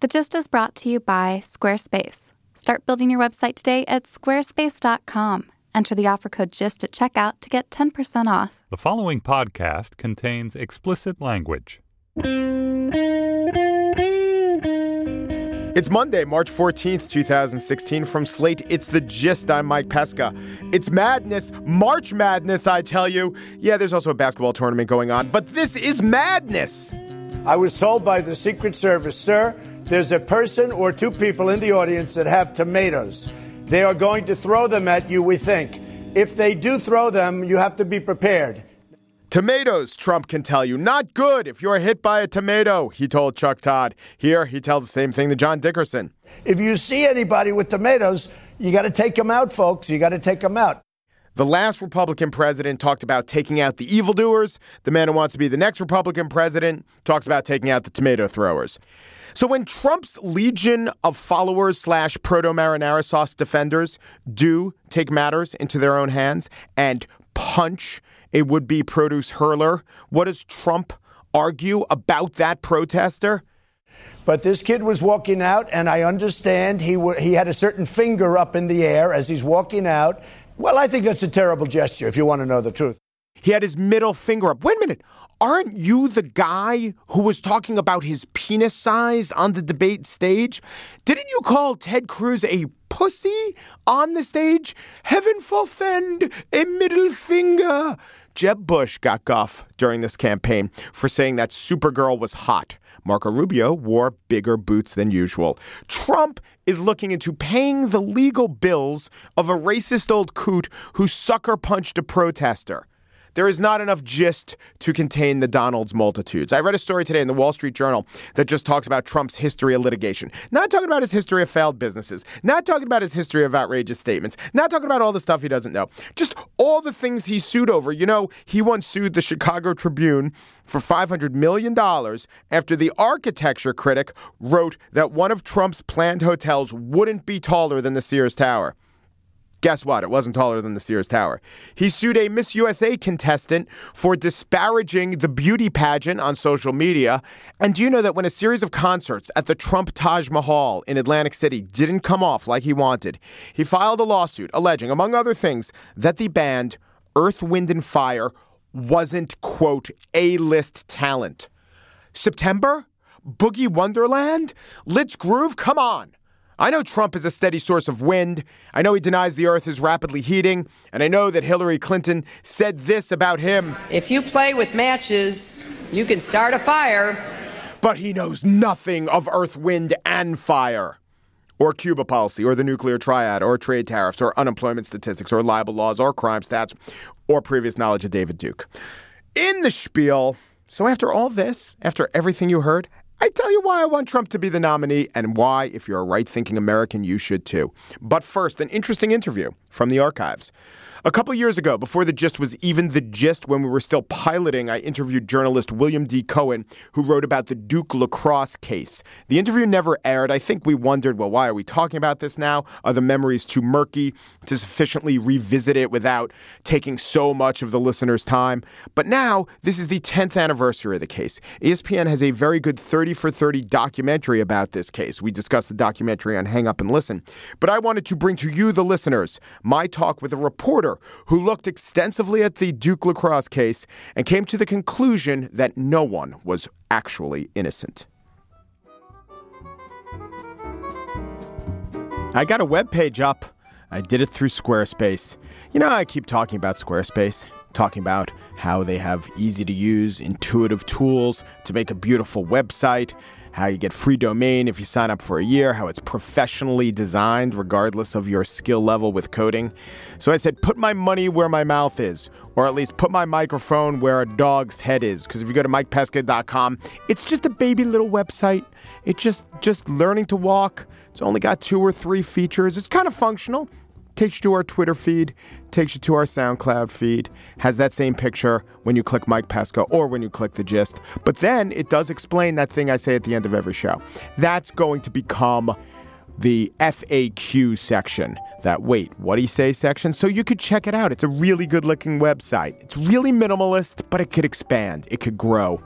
The Gist is brought to you by Squarespace. Start building your website today at squarespace.com. Enter the offer code GIST at checkout to get 10% off. The following podcast contains explicit language. It's Monday, March 14th, 2016. From Slate, it's The Gist. I'm Mike Pesca. It's madness, March madness, I tell you. Yeah, there's also a basketball tournament going on, but this is madness. I was told by the Secret Service, sir, there's a person or two people in the audience that have tomatoes. They are going to throw them at you, we think. If they do throw them, you have to be prepared. Tomatoes, Trump can tell you, not good if you're hit by a tomato, he told Chuck Todd. Here, he tells the same thing to John Dickerson. If you see anybody with tomatoes, you got to take them out, folks. You got to take them out. The last Republican president talked about taking out the evildoers. The man who wants to be the next Republican president talks about taking out the tomato throwers. So when Trump's legion of followers slash proto marinara sauce defenders do take matters into their own hands and punch a would be produce hurler, what does Trump argue about that protester? But this kid was walking out, and I understand he, w- he had a certain finger up in the air as he's walking out. Well, I think that's a terrible gesture, if you want to know the truth. He had his middle finger up. Wait a minute. Aren't you the guy who was talking about his penis size on the debate stage? Didn't you call Ted Cruz a pussy on the stage? Heaven forfend a middle finger. Jeb Bush got guff during this campaign for saying that Supergirl was hot. Marco Rubio wore bigger boots than usual. Trump is looking into paying the legal bills of a racist old coot who sucker punched a protester. There is not enough gist to contain the Donald's multitudes. I read a story today in the Wall Street Journal that just talks about Trump's history of litigation. Not talking about his history of failed businesses, not talking about his history of outrageous statements, not talking about all the stuff he doesn't know. Just all the things he sued over. You know, he once sued the Chicago Tribune for $500 million after the architecture critic wrote that one of Trump's planned hotels wouldn't be taller than the Sears Tower. Guess what? It wasn't taller than the Sears Tower. He sued a Miss USA contestant for disparaging the beauty pageant on social media. And do you know that when a series of concerts at the Trump Taj Mahal in Atlantic City didn't come off like he wanted, he filed a lawsuit alleging, among other things, that the band Earth, Wind, and Fire wasn't, quote, A list talent. September? Boogie Wonderland? Let's groove? Come on. I know Trump is a steady source of wind. I know he denies the earth is rapidly heating. And I know that Hillary Clinton said this about him. If you play with matches, you can start a fire. But he knows nothing of earth, wind, and fire. Or Cuba policy, or the nuclear triad, or trade tariffs, or unemployment statistics, or libel laws, or crime stats, or previous knowledge of David Duke. In the spiel, so after all this, after everything you heard, I tell you why I want Trump to be the nominee and why, if you're a right thinking American, you should too. But first, an interesting interview from the archives. A couple years ago, before the gist was even the gist, when we were still piloting, I interviewed journalist William D. Cohan, who wrote about the Duke lacrosse case. The interview never aired. I think we wondered, well, why are we talking about this now? Are the memories too murky to sufficiently revisit it without taking so much of the listener's time? But now, this is the 10th anniversary of the case. ESPN has a very good 30 for 30 documentary about this case. We discussed the documentary on Hang Up and Listen. But I wanted to bring to you, the listeners, my talk with a reporter who looked extensively at the Duke lacrosse case and came to the conclusion that no one was actually innocent. I got a web page up. I did it through Squarespace. You know, I keep talking about Squarespace, talking about how they have easy to use, intuitive tools to make a beautiful website, how you get free domain if you sign up for a year, how it's professionally designed regardless of your skill level with coding. So I said, put my money where my mouth is, or at least put my microphone where a dog's head is. Because if you go to mikepesca.com, it's just a baby little website. It's just just learning to walk. It's only got two or three features. It's kind of functional takes you to our Twitter feed, takes you to our SoundCloud feed, has that same picture when you click Mike Pesca or when you click the gist. But then it does explain that thing I say at the end of every show. That's going to become the FAQ section, that wait, what do you say section. So you could check it out. It's a really good looking website. It's really minimalist, but it could expand, it could grow.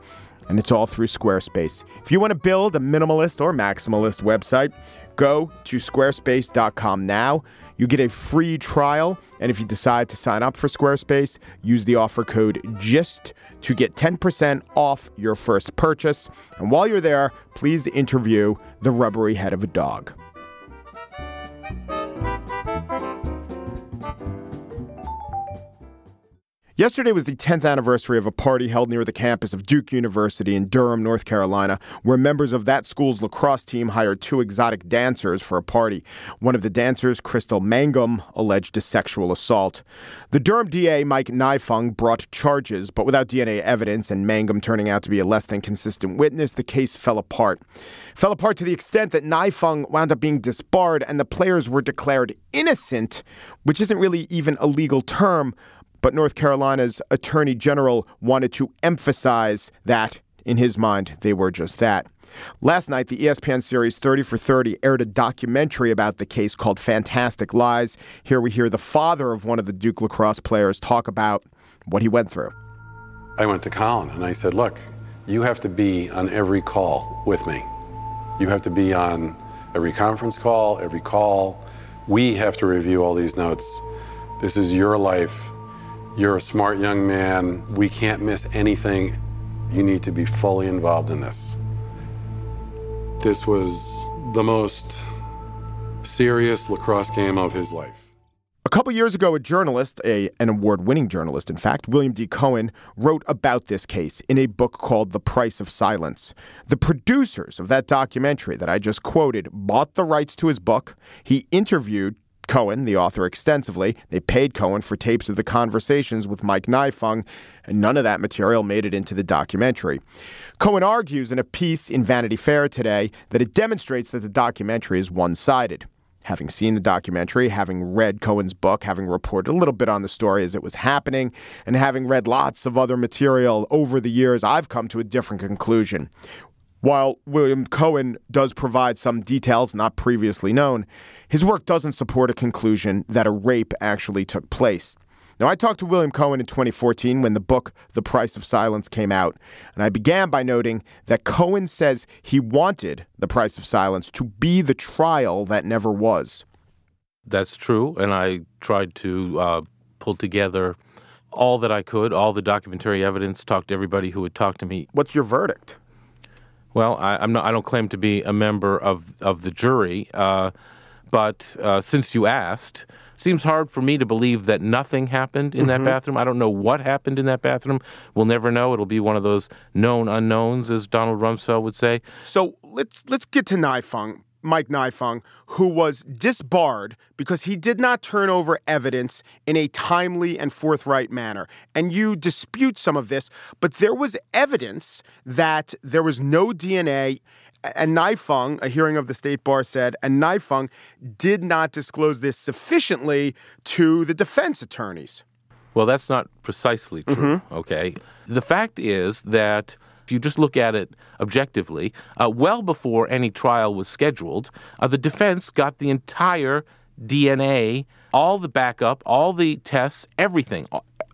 and it's all through Squarespace. If you want to build a minimalist or maximalist website, go to squarespace.com now. You get a free trial, and if you decide to sign up for Squarespace, use the offer code GIST to get 10% off your first purchase. And while you're there, please interview the rubbery head of a dog. Yesterday was the 10th anniversary of a party held near the campus of Duke University in Durham, North Carolina, where members of that school's lacrosse team hired two exotic dancers for a party. One of the dancers, Crystal Mangum, alleged a sexual assault. The Durham DA, Mike Nifong, brought charges, but without DNA evidence and Mangum turning out to be a less than consistent witness, the case fell apart. Fell apart to the extent that Nifong wound up being disbarred and the players were declared innocent, which isn't really even a legal term but North Carolina's attorney general wanted to emphasize that, in his mind, they were just that. Last night, the ESPN series 30 for 30 aired a documentary about the case called Fantastic Lies. Here we hear the father of one of the Duke lacrosse players talk about what he went through. I went to Colin and I said, Look, you have to be on every call with me. You have to be on every conference call, every call. We have to review all these notes. This is your life. You're a smart young man. We can't miss anything. You need to be fully involved in this. This was the most serious lacrosse game of his life. A couple years ago, a journalist, a, an award winning journalist, in fact, William D. Cohan, wrote about this case in a book called The Price of Silence. The producers of that documentary that I just quoted bought the rights to his book. He interviewed Cohan, the author, extensively. They paid Cohan for tapes of the conversations with Mike Nifong, and none of that material made it into the documentary. Cohan argues in a piece in Vanity Fair today that it demonstrates that the documentary is one sided. Having seen the documentary, having read Cohan's book, having reported a little bit on the story as it was happening, and having read lots of other material over the years, I've come to a different conclusion. While William Cohan does provide some details not previously known, his work doesn't support a conclusion that a rape actually took place. Now, I talked to William Cohan in 2014 when the book The Price of Silence came out, and I began by noting that Cohan says he wanted The Price of Silence to be the trial that never was. That's true, and I tried to uh, pull together all that I could, all the documentary evidence, talk to everybody who would talk to me. What's your verdict? Well, I, am not. I don't claim to be a member of of the jury, uh, but uh, since you asked, seems hard for me to believe that nothing happened in mm-hmm. that bathroom. I don't know what happened in that bathroom. We'll never know. It'll be one of those known unknowns, as Donald Rumsfeld would say. So let's let's get to Nifong Mike Nifong, who was disbarred because he did not turn over evidence in a timely and forthright manner. And you dispute some of this, but there was evidence that there was no DNA. And Nifong, a hearing of the state bar said, and Nifong did not disclose this sufficiently to the defense attorneys. Well, that's not precisely true. Mm-hmm. Okay. The fact is that if you just look at it objectively, uh, well before any trial was scheduled, uh, the defense got the entire DNA, all the backup, all the tests, everything,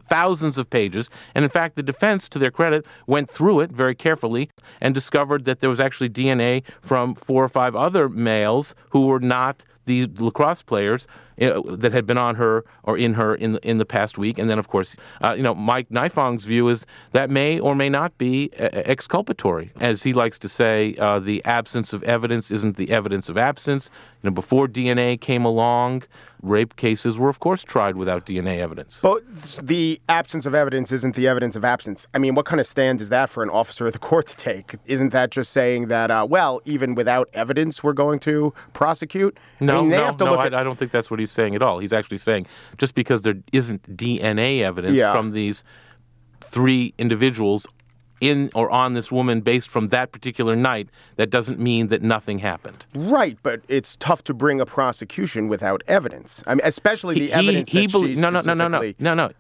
thousands of pages. And in fact, the defense, to their credit, went through it very carefully and discovered that there was actually DNA from four or five other males who were not the lacrosse players that had been on her or in her in in the past week. And then, of course, uh, you know, Mike Nifong's view is that may or may not be exculpatory. As he likes to say, uh, the absence of evidence isn't the evidence of absence. You know, before DNA came along, rape cases were, of course, tried without DNA evidence. But the absence of evidence isn't the evidence of absence. I mean, what kind of stand is that for an officer of the court to take? Isn't that just saying that, uh, well, even without evidence, we're going to prosecute? No, I mean, no, no. At... I, don't think that's what he's saying at all. He's actually saying just because there isn't DNA evidence yeah. from these three individuals in or on this woman based from that particular night, that doesn't mean that nothing happened. Right, but it's tough to bring a prosecution without evidence. I mean, especially the he, evidence he, he that she no, no, no, no, no, no, no.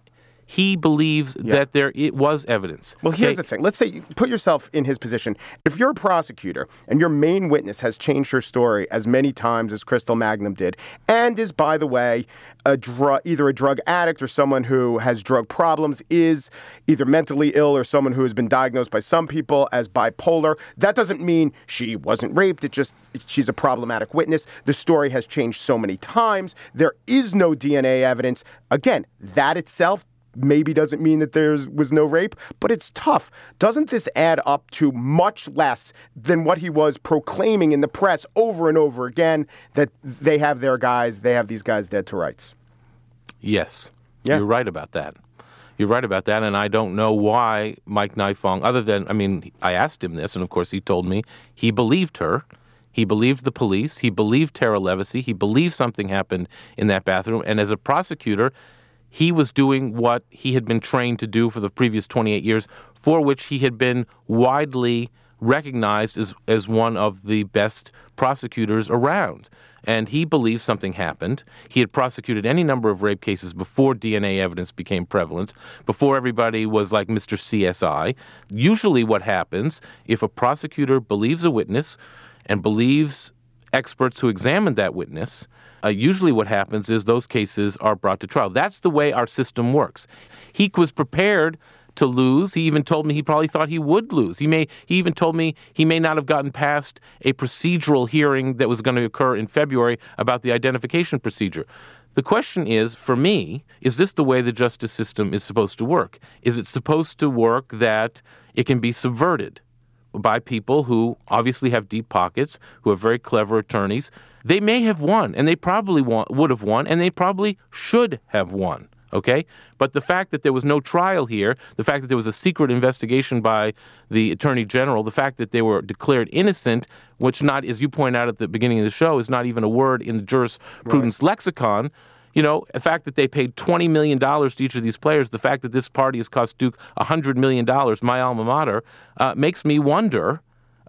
He believes that there it was evidence. Well, here's Okay? the thing. Let's say you put yourself in his position. If you're a prosecutor and your main witness has changed her story as many times as Crystal Mangum did, and is, by the way, a dr- either a drug addict or someone who has drug problems, is either mentally ill or someone who has been diagnosed by some people as bipolar, that doesn't mean she wasn't raped. It just she's a problematic witness. The story has changed so many times. There is no DNA evidence. Again, that itself maybe doesn't mean that there was no rape, but it's tough. Doesn't this add up to much less than what he was proclaiming in the press over and over again that they have their guys, they have these guys dead to rights? Yes. Yeah. You're right about that. You're right about that, and I don't know why Mike Nifong, other than, I mean, I asked him this, and of course he told me he believed her. He believed the police. He believed Tara Levicy. He believed something happened in that bathroom. And as a prosecutor, he was doing what he had been trained to do for the previous 28 years, for which he had been widely recognized as, as one of the best prosecutors around. And he believed something happened. He had prosecuted any number of rape cases before DNA evidence became prevalent, before everybody was like Mr. CSI. Usually, what happens if a prosecutor believes a witness and believes experts who examined that witness, uh, usually what happens is those cases are brought to trial. That's the way our system works. He was prepared to lose. He even told me he probably thought he would lose. He may he even told me he may not have gotten past a procedural hearing that was going to occur in February about the identification procedure. The question is, for me, is this the way the justice system is supposed to work? Is it supposed to work that it can be subverted? By people who obviously have deep pockets, who are very clever attorneys. They may have won, and they probably want, would have won, and they probably should have won. Okay? But the fact that there was no trial here, the fact that there was a secret investigation by the Attorney General, the fact that they were declared innocent, which not, as you point out at the beginning of the show, is not even a word in the jurisprudence lexicon, you know, the fact that they paid $20 million to each of these players, the fact that this party has cost Duke $100 million, my alma mater, uh, makes me wonder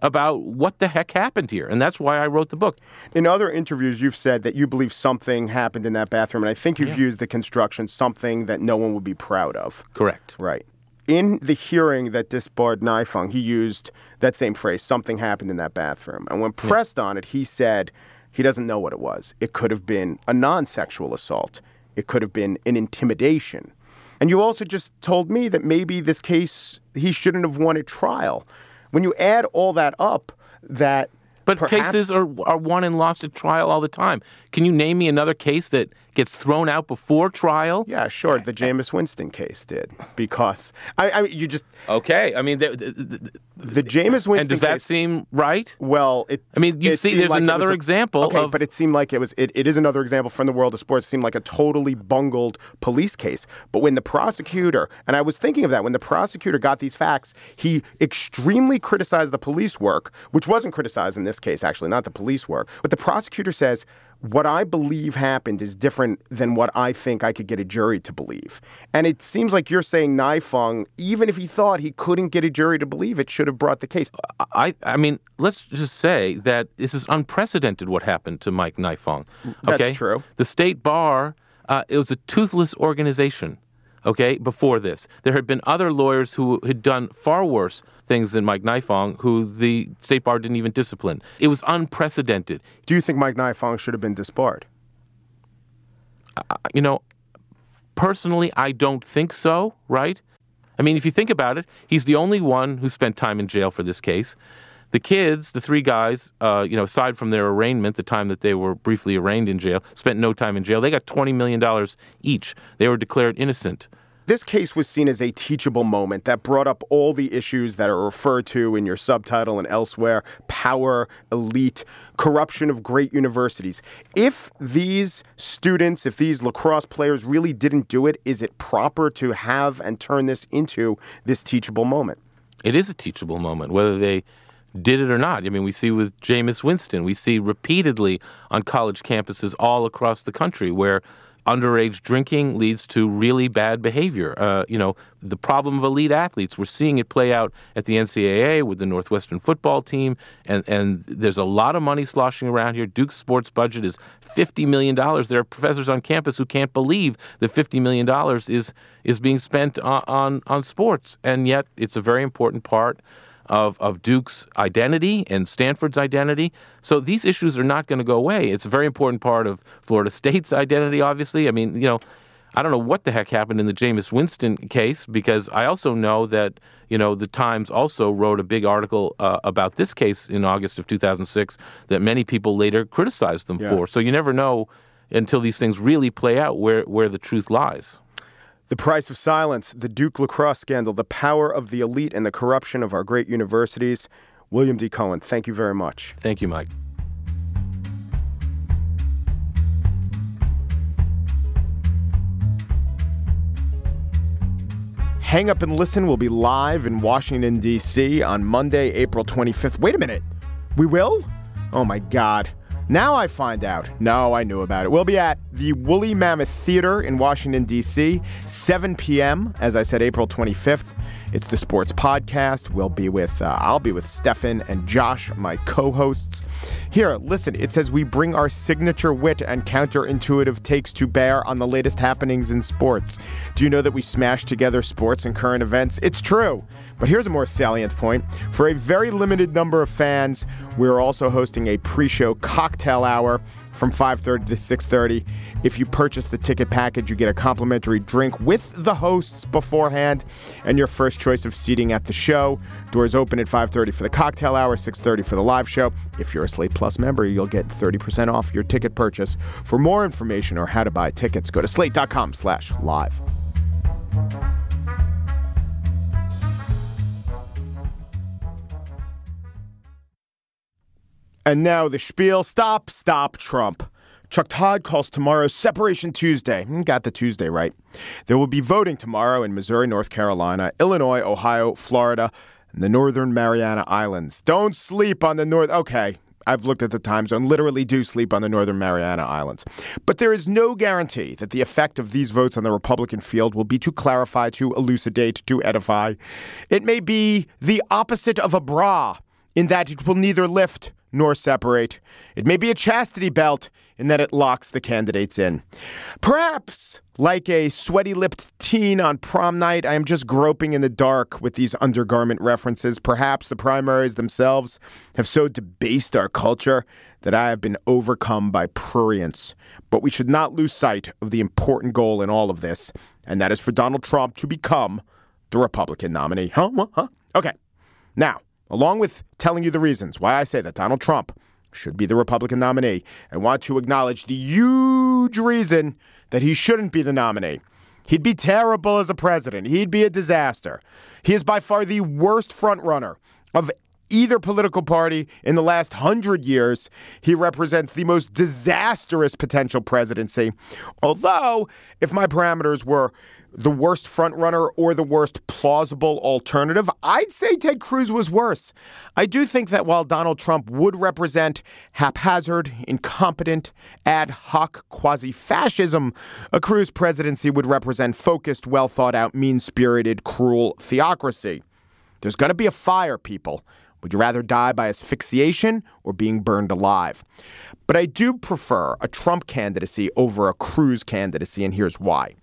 about what the heck happened here. And that's why I wrote the book. In other interviews, you've said that you believe something happened in that bathroom, and I think you've used the construction something that no one would be proud of. Correct. Right. In the hearing that disbarred Nifong, he used that same phrase, something happened in that bathroom. And when pressed on it, he said he doesn't know what it was. It could have been a non sexual assault, it could have been an intimidation. And you also just told me that maybe this case, he shouldn't have won at trial. When you add all that up, that. But perhaps- cases are, are won and lost at trial all the time. Can you name me another case that gets thrown out before trial? Yeah, sure. The Jameis Winston case did because I, I you just Okay. I mean, th- th- th- the Jameis Winston. Case. And does that case, seem right? Well, it. I mean, you see, there's like another a- example Okay, of- but it seemed like it was. It, it is another example from the world of sports. It seemed like a totally bungled police case. But when the prosecutor and I was thinking of that when the prosecutor got these facts, he extremely criticized the police work, which wasn't criticized in this case, actually, not the police work. But the prosecutor says. What I believe happened is different than what I think I could get a jury to believe. And it seems like you're saying Nifong, even if he thought he couldn't get a jury to believe it, should have brought the case. I, I mean, let's just say that this is unprecedented what happened to Mike Nifong. Okay? That's true. The state bar, uh, it was a toothless organization. Okay, before this, there had been other lawyers who had done far worse things than Mike Nifong, who the state bar didn't even discipline. It was unprecedented. Do you think Mike Nifong should have been disbarred? you know, personally, I don't think so, right? I mean, if you think about it, he's the only one who spent time in jail for this case. The kids, the three guys, uh, you know, aside from their arraignment, the time that they were briefly arraigned in jail, spent no time in jail. They got $20 million each. They were declared innocent. This case was seen as a teachable moment that brought up all the issues that are referred to in your subtitle and elsewhere power, elite, corruption of great universities. If these students, if these lacrosse players really didn't do it, is it proper to have and turn this into this teachable moment? It is a teachable moment, whether they did it or not. I mean, we see with Jameis Winston, we see repeatedly on college campuses all across the country where underage drinking leads to really bad behavior. Uh, you know, the problem of elite athletes. We're seeing it play out at the NCAA with the Northwestern football team, and, and there's a lot of money sloshing around here. Duke's sports budget is $50 million. There are professors on campus who can't believe that $50 million is, is being spent on, on, on sports, and yet it's a very important part of, of Duke's identity and Stanford's identity. So these issues are not going to go away. It's a very important part of Florida State's identity, obviously. I mean, you know, I don't know what the heck happened in the Jameis Winston case because I also know that, you know, the Times also wrote a big article uh, about this case in August of 2006 that many people later criticized them Yeah. for. So you never know until these things really play out where, where the truth lies. The Price of Silence, the Duke lacrosse scandal, the power of the elite, and the corruption of our great universities. William D. Cohan, thank you very much. Thank you, Mike. Hang Up and Listen will be live in Washington, D.C. on Monday, April 25th. Wait a minute. We will? Oh my God. Now I find out. No, I knew about it. We'll be at the Woolly Mammoth Theater in Washington, D.C., 7 p.m., as I said, April 25th. It's the sports podcast. We'll be with, uh, I'll be with Stefan and Josh, my co hosts. Here, listen, it says we bring our signature wit and counterintuitive takes to bear on the latest happenings in sports. Do you know that we smash together sports and current events? It's true. But here's a more salient point. For a very limited number of fans, we're also hosting a pre-show cocktail hour from 5:30 to 6:30. If you purchase the ticket package, you get a complimentary drink with the hosts beforehand and your first choice of seating at the show. Doors open at 5:30 for the cocktail hour, 6:30 for the live show. If you're a Slate Plus member, you'll get 30% off your ticket purchase. For more information or how to buy tickets, go to slate.com/live. And now the spiel. Stop, stop, Trump. Chuck Todd calls tomorrow Separation Tuesday. Hmm, Got the Tuesday right. There will be voting tomorrow in Missouri, North Carolina, Illinois, Ohio, Florida, and the Northern Mariana Islands. Don't sleep on the North. Okay, I've looked at the time zone. Literally, do sleep on the Northern Mariana Islands. But there is no guarantee that the effect of these votes on the Republican field will be to clarify, to elucidate, to edify. It may be the opposite of a bra in that it will neither lift nor separate. It may be a chastity belt in that it locks the candidates in. Perhaps, like a sweaty lipped teen on prom night, I am just groping in the dark with these undergarment references. Perhaps the primaries themselves have so debased our culture that I have been overcome by prurience. But we should not lose sight of the important goal in all of this, and that is for Donald Trump to become the Republican nominee. Huh? Huh? Okay. Now, along with telling you the reasons why I say that Donald Trump should be the Republican nominee, I want to acknowledge the huge reason that he shouldn't be the nominee. He'd be terrible as a president. He'd be a disaster. He is by far the worst frontrunner of either political party in the last hundred years. He represents the most disastrous potential presidency. Although, if my parameters were the worst frontrunner or the worst plausible alternative, I'd say Ted Cruz was worse. I do think that while Donald Trump would represent haphazard, incompetent, ad hoc quasi fascism, a Cruz presidency would represent focused, well thought out, mean spirited, cruel theocracy. There's going to be a fire, people. Would you rather die by asphyxiation or being burned alive? But I do prefer a Trump candidacy over a Cruz candidacy, and here's why.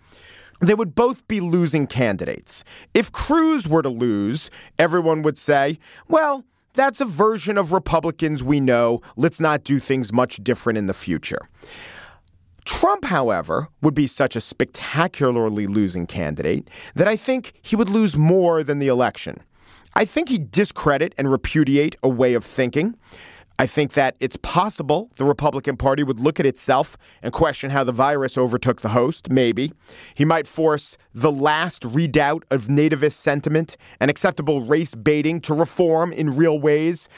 They would both be losing candidates. If Cruz were to lose, everyone would say, well, that's a version of Republicans we know. Let's not do things much different in the future. Trump, however, would be such a spectacularly losing candidate that I think he would lose more than the election. I think he'd discredit and repudiate a way of thinking. I think that it's possible the Republican Party would look at itself and question how the virus overtook the host, maybe. He might force the last redoubt of nativist sentiment and acceptable race baiting to reform in real ways.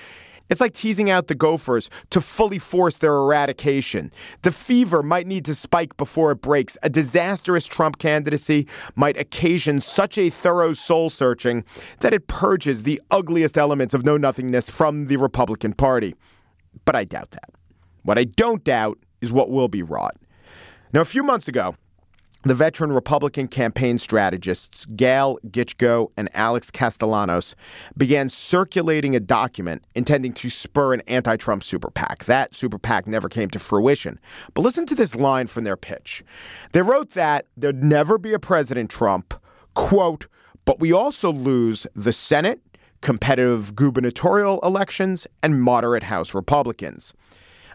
It's like teasing out the gophers to fully force their eradication. The fever might need to spike before it breaks. A disastrous Trump candidacy might occasion such a thorough soul searching that it purges the ugliest elements of know nothingness from the Republican Party. But I doubt that. What I don't doubt is what will be wrought. Now, a few months ago, the veteran Republican campaign strategists Gail Gitcho and Alex Castellanos began circulating a document intending to spur an anti Trump super PAC. That super PAC never came to fruition. But listen to this line from their pitch. They wrote that there'd never be a President Trump, quote, but we also lose the Senate, competitive gubernatorial elections, and moderate House Republicans.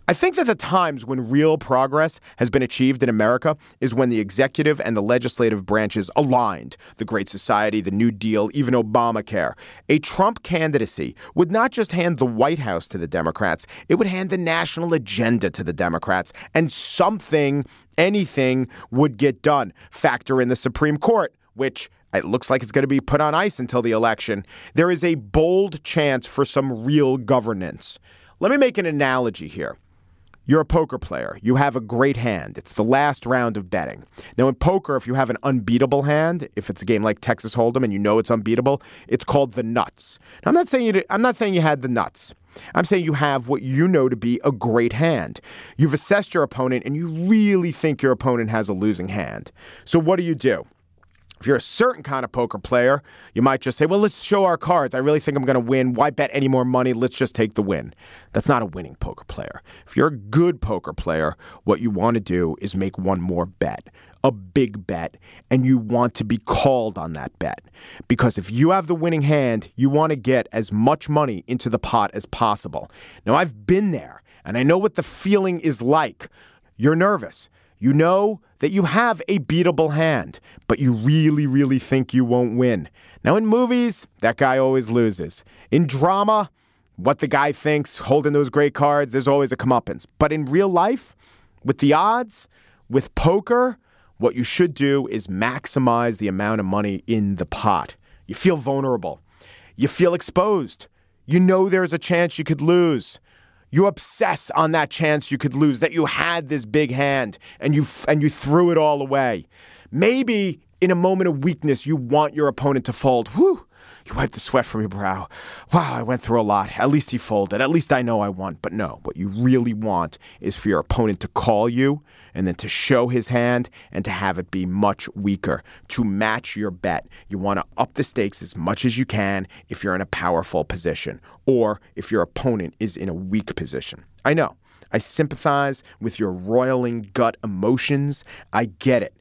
I think that the times when real progress has been achieved in America is when the executive and the legislative branches aligned. The Great Society, the New Deal, even Obamacare. A Trump candidacy would not just hand the White House to the Democrats, it would hand the national agenda to the Democrats, and something, anything, would get done. Factor in the Supreme Court, which it looks like it's going to be put on ice until the election. There is a bold chance for some real governance. Let me make an analogy here. You're a poker player. You have a great hand. It's the last round of betting. Now, in poker, if you have an unbeatable hand, if it's a game like Texas Hold'em and you know it's unbeatable, it's called the nuts. Now, I'm not saying you. I'm not saying you had the nuts. I'm saying you have what you know to be a great hand. You've assessed your opponent and you really think your opponent has a losing hand. So, what do you do? If you're a certain kind of poker player, you might just say, well, let's show our cards. I really think I'm going to win. Why bet any more money? Let's just take the win. That's not a winning poker player. If you're a good poker player, what you want to do is make one more bet, a big bet, and you want to be called on that bet. Because if you have the winning hand, you want to get as much money into the pot as possible. Now, I've been there, and I know what the feeling is like. You're nervous. You know that you have a beatable hand, but you really, really think you won't win. Now, in movies, that guy always loses. In drama, what the guy thinks holding those great cards, there's always a comeuppance. But in real life, with the odds, with poker, what you should do is maximize the amount of money in the pot. You feel vulnerable. You feel exposed. You know there's a chance you could lose. You obsess on that chance you could lose, that you had this big hand and you and you threw it all away. Maybe in a moment of weakness, you want your opponent to fold. Whew. You wipe the sweat from your brow. Wow, I went through a lot. At least he folded. At least I know I won. But no, what you really want is for your opponent to call you and then to show his hand and to have it be much weaker to match your bet. You want to up the stakes as much as you can if you're in a powerful position or if your opponent is in a weak position. I know. I sympathize with your roiling gut emotions. I get it.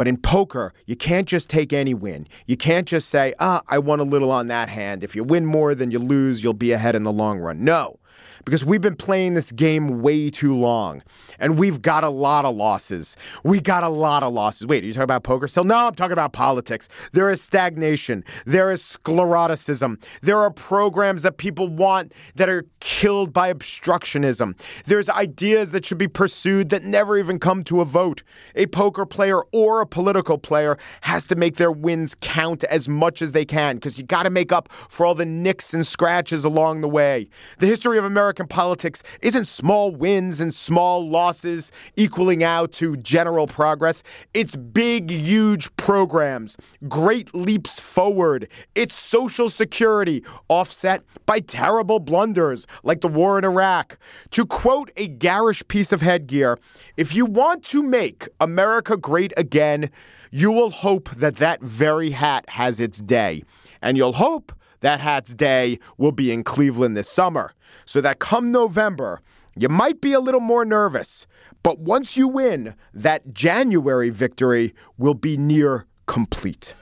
But in poker, you can't just take any win. You can't just say, ah, I won a little on that hand. If you win more than you lose, you'll be ahead in the long run. No because we've been playing this game way too long and we've got a lot of losses. We got a lot of losses. Wait, are you talking about poker still? No, I'm talking about politics. There is stagnation, there is scleroticism, there are programs that people want that are killed by obstructionism. There's ideas that should be pursued that never even come to a vote. A poker player or a political player has to make their wins count as much as they can because you got to make up for all the nicks and scratches along the way. The history of America American politics isn't small wins and small losses equaling out to general progress. It's big, huge programs, great leaps forward. It's social security offset by terrible blunders like the war in Iraq. To quote a garish piece of headgear, if you want to make America great again, you will hope that that very hat has its day. And you'll hope that hat's day will be in Cleveland this summer so that come November, you might be a little more nervous. But once you win, that January victory will be near complete.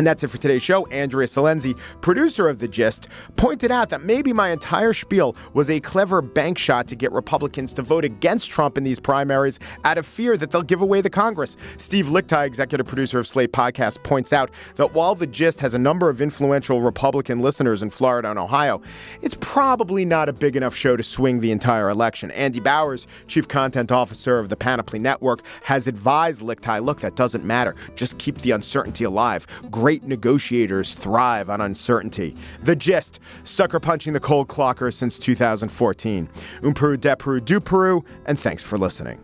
And that's it for today's show. Andrea Silenzi, producer of The Gist, pointed out that maybe my entire spiel was a clever bank shot to get Republicans to vote against Trump in these primaries out of fear that they'll give away the Congress. Steve Lickteig, executive producer of Slate Podcast, points out that while The Gist has a number of influential Republican listeners in Florida and Ohio, it's probably not a big enough show to swing the entire election. Andy Bowers, chief content officer of the Panoply Network, has advised Lickteig, look, that doesn't matter. Just keep the uncertainty alive. Great great negotiators thrive on uncertainty. The gist sucker punching the cold clocker since 2014. Umperu, Deperu, Duperu, and thanks for listening.